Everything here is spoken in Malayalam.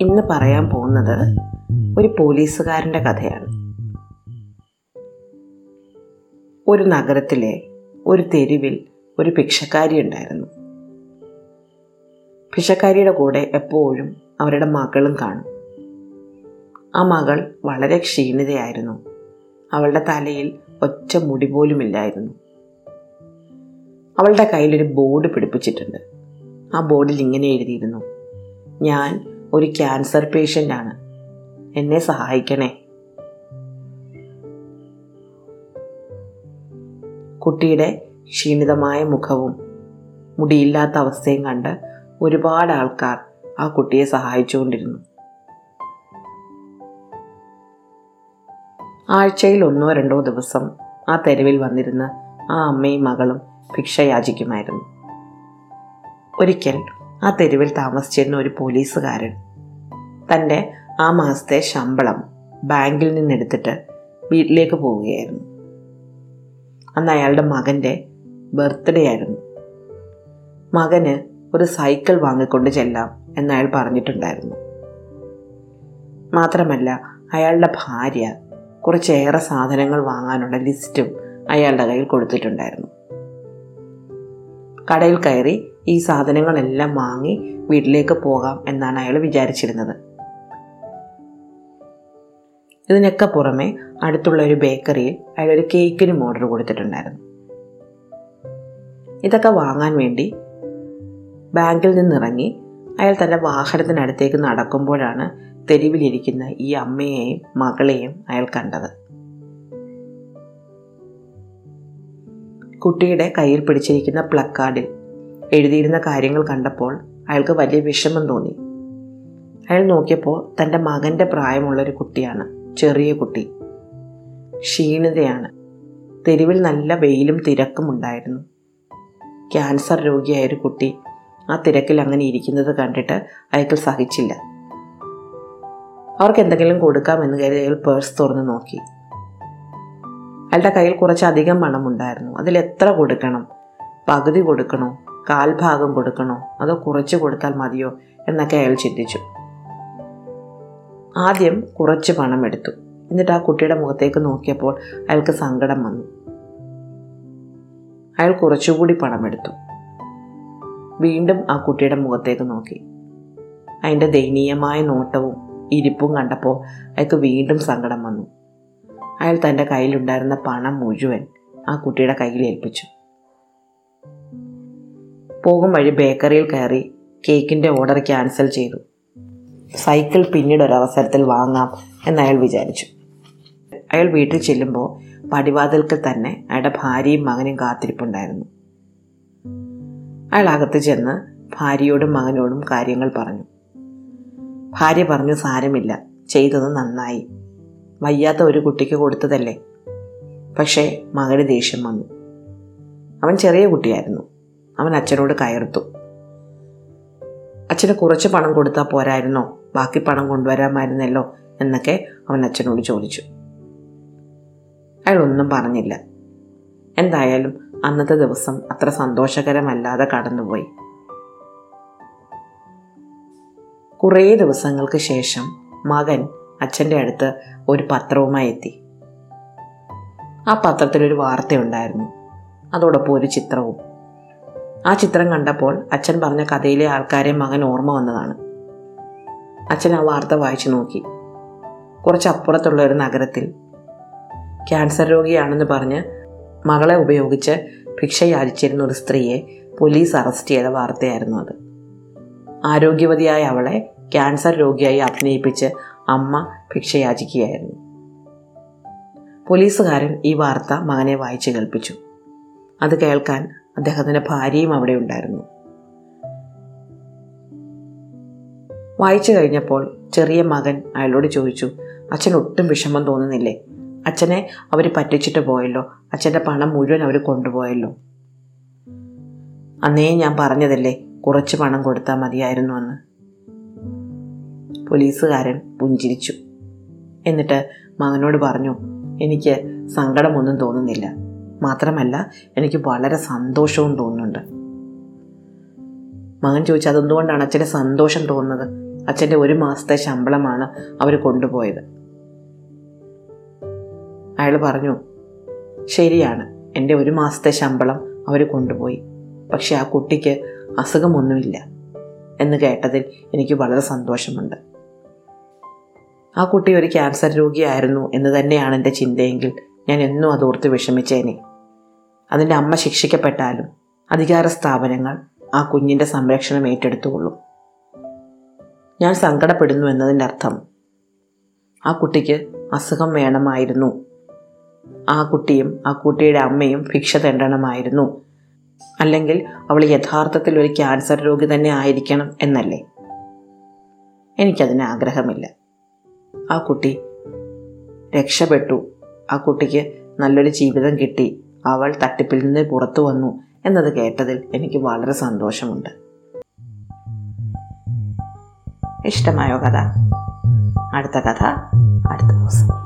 ഇന്ന് പറയാൻ പോകുന്നത് ഒരു പോലീസുകാരന്റെ കഥയാണ്. ഒരു നഗരത്തിലെ ഒരു തെരുവിൽ ഒരു ഭിക്ഷക്കാരി ഉണ്ടായിരുന്നു. ഭിക്ഷക്കാരിയുടെ കൂടെ എപ്പോഴും അവരുടെ മകളും കാണും. ആ മകൾ വളരെ ക്ഷീണിതയായിരുന്നു. അവളുടെ തലയിൽ ഒറ്റ മുടി പോലുമില്ലായിരുന്നു. അവളുടെ കയ്യിലൊരു ബോർഡ് പിടിപ്പിച്ചിട്ടുണ്ട്. ആ ബോർഡിൽ ഇങ്ങനെ എഴുതിയിരുന്നു. ഞാൻ ഒരു ക്യാൻസർ ആണ് എന്നെ സഹായിക്കണേ. കുട്ടിയുടെ ക്ഷീണിതമായ മുഖവും മുടിയില്ലാത്ത അവസ്ഥയും കണ്ട് ഒരുപാട് ആൾക്കാർ ആ കുട്ടിയെ സഹായിച്ചുകൊണ്ടിരുന്നു. ആഴ്ചയിൽ ഒന്നോ രണ്ടോ ദിവസം ആ തെരുവിൽ വന്നിരുന്ന ആ അമ്മയും മകളും ഭിക്ഷ യാചിക്കുമായിരുന്നു ഒരിക്കൽ ആ തെരുവിൽ താമസിച്ചിരുന്ന ഒരു പോലീസുകാരൻ തന്റെ ആ മാസത്തെ ശമ്പളം ബാങ്കിൽ നിന്നെടുത്തിട്ട് വീട്ടിലേക്ക് പോവുകയായിരുന്നു. അന്ന് അയാളുടെ മകന്റെ ബർത്ത്ഡേ ആയിരുന്നു. മകന് ഒരു സൈക്കിൾ വാങ്ങിക്കൊണ്ട് ചെല്ലാം എന്ന് അയാൾ പറഞ്ഞിട്ടുണ്ടായിരുന്നു. മാത്രമല്ല അയാളുടെ ഭാര്യ കുറച്ചേറെ സാധനങ്ങൾ വാങ്ങാനുള്ള ലിസ്റ്റും അയാളുടെ കയ്യിൽ കൊടുത്തിട്ടുണ്ടായിരുന്നു. കടയിൽ കയറി ഈ സാധനങ്ങളെല്ലാം വാങ്ങി വീട്ടിലേക്ക് പോകാം എന്നാണ് അയാൾ വിചാരിച്ചിരുന്നത്. ഇതിനൊക്കെ പുറമെ അടുത്തുള്ള ഒരു ബേക്കറിയിൽ അയാൾ ഒരു കേക്കിനും ഓർഡർ കൊടുത്തിട്ടുണ്ടായിരുന്നു. ഇതൊക്കെ വാങ്ങാൻ വേണ്ടി ബാങ്കിൽ നിന്നിറങ്ങി അയാൾ തന്റെ വാഹനത്തിനടുത്തേക്ക് നടക്കുമ്പോഴാണ് തെരുവിലിരിക്കുന്ന ഈ അമ്മയെയും മകളെയും അയാൾ കണ്ടത്. കുട്ടിയുടെ കയ്യിൽ പിടിച്ചിരിക്കുന്ന പ്ലക്കാർഡിൽ എഴുതിയിരുന്ന കാര്യങ്ങൾ കണ്ടപ്പോൾ അയാൾക്ക് വലിയ വിഷമം തോന്നി. അയാൾ നോക്കിയപ്പോൾ തന്റെ മകന്റെ പ്രായമുള്ളൊരു കുട്ടിയാണ് ചെറിയ കുട്ടി. ക്ഷീണിതയാണ്. തെരുവിൽ നല്ല വെയിലും തിരക്കും ഉണ്ടായിരുന്നു. ക്യാൻസർ രോഗിയായ ഒരു കുട്ടി ആ തിരക്കിൽ അങ്ങനെ ഇരിക്കുന്നത് കണ്ടിട്ട് അയാൾക്ക് സഹിച്ചില്ല. അവർക്ക് എന്തെങ്കിലും കൊടുക്കാമെന്ന് കരുതി അയാൾ പേഴ്സ് തുറന്ന് നോക്കി. അയാളുടെ കയ്യിൽ കുറച്ചധികം പണമുണ്ടായിരുന്നു. അതിൽ എത്ര കൊടുക്കണം? പകുതി കൊടുക്കണോ? കാൽഭാഗം കൊടുക്കണോ? അതോ കുറച്ച് കൊടുത്താൽ മതിയോ? എന്നൊക്കെ അയാൾ ചിന്തിച്ചു. ആദ്യം കുറച്ച് പണം എടുത്തു. എന്നിട്ട് ആ കുട്ടിയുടെ മുഖത്തേക്ക് നോക്കിയപ്പോൾ അയാൾക്ക് സങ്കടം വന്നു. അയാൾ കുറച്ചുകൂടി പണം എടുത്തു. വീണ്ടും ആ കുട്ടിയുടെ മുഖത്തേക്ക് നോക്കി. അതിന്റെ ദയനീയമായ നോട്ടവും ഇരിപ്പും കണ്ടപ്പോൾ അയാൾക്ക് വീണ്ടും സങ്കടം വന്നു. അയാൾ തന്റെ കയ്യിലുണ്ടായിരുന്ന പണം മുഴുവൻ ആ കുട്ടിയുടെ കയ്യിൽ ഏൽപ്പിച്ചു. പോകും വഴി ബേക്കറിയിൽ കയറി കേക്കിന്റെ ഓർഡർ ക്യാൻസൽ ചെയ്തു. സൈക്കിൾ പിന്നീട് ഒരു അവസരത്തിൽ വാങ്ങാം എന്ന് അയാൾ വിചാരിച്ചു. അയാൾ വീട്ടിൽ ചെല്ലുമ്പോൾ പടിവാതിൽക്കൽ തന്നെ അയാളുടെ ഭാര്യയും മകനും കാത്തിരിപ്പുണ്ടായിരുന്നു. അയാൾ അകത്ത് ചെന്ന് ഭാര്യയോടും മകനോടും കാര്യങ്ങൾ പറഞ്ഞു. ഭാര്യ പറഞ്ഞു സാരമില്ല ചെയ്തത് നന്നായി. വയ്യാത്ത ഒരു കുട്ടിക്ക് കൊടുത്തതല്ലേ? പക്ഷേ മകന് ദേഷ്യം വന്നു. അവൻ ചെറിയ കുട്ടിയായിരുന്നു. അവൻ അച്ഛനോട് കയർത്തു. അച്ഛന് കുറച്ച് പണം കൊടുത്താൽ പോരായിരുന്നോ? ബാക്കി പണം കൊണ്ടുവരാമായിരുന്നല്ലോ എന്നൊക്കെ അവൻ അച്ഛനോട് ചോദിച്ചു. അയാൾ ഒന്നും പറഞ്ഞില്ല. എന്തായാലും അന്നത്തെ ദിവസം അത്ര സന്തോഷകരമല്ലാതെ കടന്നുപോയി. കുറേ ദിവസങ്ങൾക്ക് ശേഷം മകൻ അച്ഛന്റെ അടുത്ത് ഒരു പത്രവുമായി എത്തി. ആ പത്രത്തിലൊരു വാർത്തയുണ്ടായിരുന്നു. അതോടൊപ്പം ഒരു ചിത്രവും. ആ ചിത്രം കണ്ടപ്പോൾ അച്ഛൻ പറഞ്ഞ കഥയിലെ ആൾക്കാരെ മകൻ ഓർമ്മ വന്നതാണ്. അച്ഛൻ ആ വാർത്ത വായിച്ചു നോക്കി. കുറച്ചപ്പുറത്തുള്ള ഒരു നഗരത്തിൽ. ക്യാൻസർ രോഗിയാണെന്ന് പറഞ്ഞ് മകളെ ഉപയോഗിച്ച് ഭിക്ഷ യാചിച്ചിരുന്ന ഒരു സ്ത്രീയെ പോലീസ് അറസ്റ്റ് ചെയ്ത വാർത്തയായിരുന്നു അത്. ആരോഗ്യവതിയായ അവളെ ക്യാൻസർ രോഗിയായി അഭിനയിപ്പിച്ച് അമ്മ ഭിക്ഷ യാചിക്കുകയായിരുന്നു പോലീസുകാരൻ ഈ വാർത്ത മകനെ വായിച്ചു കേൾപ്പിച്ചു. അത് കേൾക്കാൻ അദ്ദേഹത്തിന്റെ ഭാര്യയും അവിടെ ഉണ്ടായിരുന്നു. വായിച്ചു കഴിഞ്ഞപ്പോൾ ചെറിയ മകൻ അയാളോട് ചോദിച്ചു അച്ഛൻ ഒട്ടും വിഷമം തോന്നുന്നില്ലേ? അച്ഛനെ അവർ പറ്റിച്ചിട്ട് പോയല്ലോ. അച്ഛന്റെ പണം മുഴുവൻ അവർ കൊണ്ടുപോയല്ലോ. അന്നേ ഞാൻ പറഞ്ഞതല്ലേ കുറച്ച് പണം കൊടുത്താൽ മതിയായിരുന്നു എന്ന്. പോലീസുകാരൻ പുഞ്ചിരിച്ചു. എന്നിട്ട് മകനോട് പറഞ്ഞു എനിക്ക് സങ്കടമൊന്നും തോന്നുന്നില്ല. മാത്രമല്ല എനിക്ക് വളരെ സന്തോഷവും തോന്നുന്നുണ്ട്. മകൻ ചോദിച്ചു അതെന്തുകൊണ്ടാണ് അച്ഛന് സന്തോഷം തോന്നുന്നത്? അച്ഛന്റെ ഒരു മാസത്തെ ശമ്പളമാണ് അവർ കൊണ്ടുപോയത്. അയാൾ പറഞ്ഞു ശരിയാണ് എന്റെ ഒരു മാസത്തെ ശമ്പളം അവർ കൊണ്ടുപോയി. പക്ഷെ ആ കുട്ടിക്ക് അസുഖമൊന്നുമില്ല. എന്ന് കേട്ടതിൽ എനിക്ക് വളരെ സന്തോഷമുണ്ട്. ആ കുട്ടി ഒരു ക്യാൻസർ രോഗിയായിരുന്നു എന്ന് തന്നെയാണ് എന്റെ ചിന്തയെങ്കിൽ ഞാൻ എന്നും അതോർത്ത് വിഷമിച്ചേനെ. അതിന്റെ അമ്മ ശിക്ഷിക്കപ്പെട്ടാലും അധികാര സ്ഥാപനങ്ങൾ ആ കുഞ്ഞിന്റെ സംരക്ഷണം ഏറ്റെടുത്തുകൊള്ളും. ഞാൻ സങ്കടപ്പെടുന്നു എന്നതിന്റെ അർത്ഥം ആ കുട്ടിക്ക് അസുഖം വേണമായിരുന്നു. ആ കുട്ടിയും ആ കുട്ടിയുടെ അമ്മയും ഭിക്ഷ തെണ്ടണമായിരുന്നു അല്ലെങ്കിൽ അവൾ യഥാർത്ഥത്തിൽ ഒരു ക്യാൻസർ രോഗി തന്നെ ആയിരിക്കണം എന്നല്ലേ? എനിക്കതിന് ആഗ്രഹമില്ല. ആ കുട്ടി രക്ഷപ്പെട്ടു. ആ കുട്ടിക്ക് നല്ലൊരു ജീവിതം കിട്ടി. അവൾ തട്ടിപ്പിൽ നിന്ന് പുറത്തു വന്നു എന്നത് കേട്ടതിൽ എനിക്ക് വളരെ സന്തോഷമുണ്ട്. ഇഷ്ടമായോ കഥ? അടുത്ത കഥ അടുത്ത ദിവസം.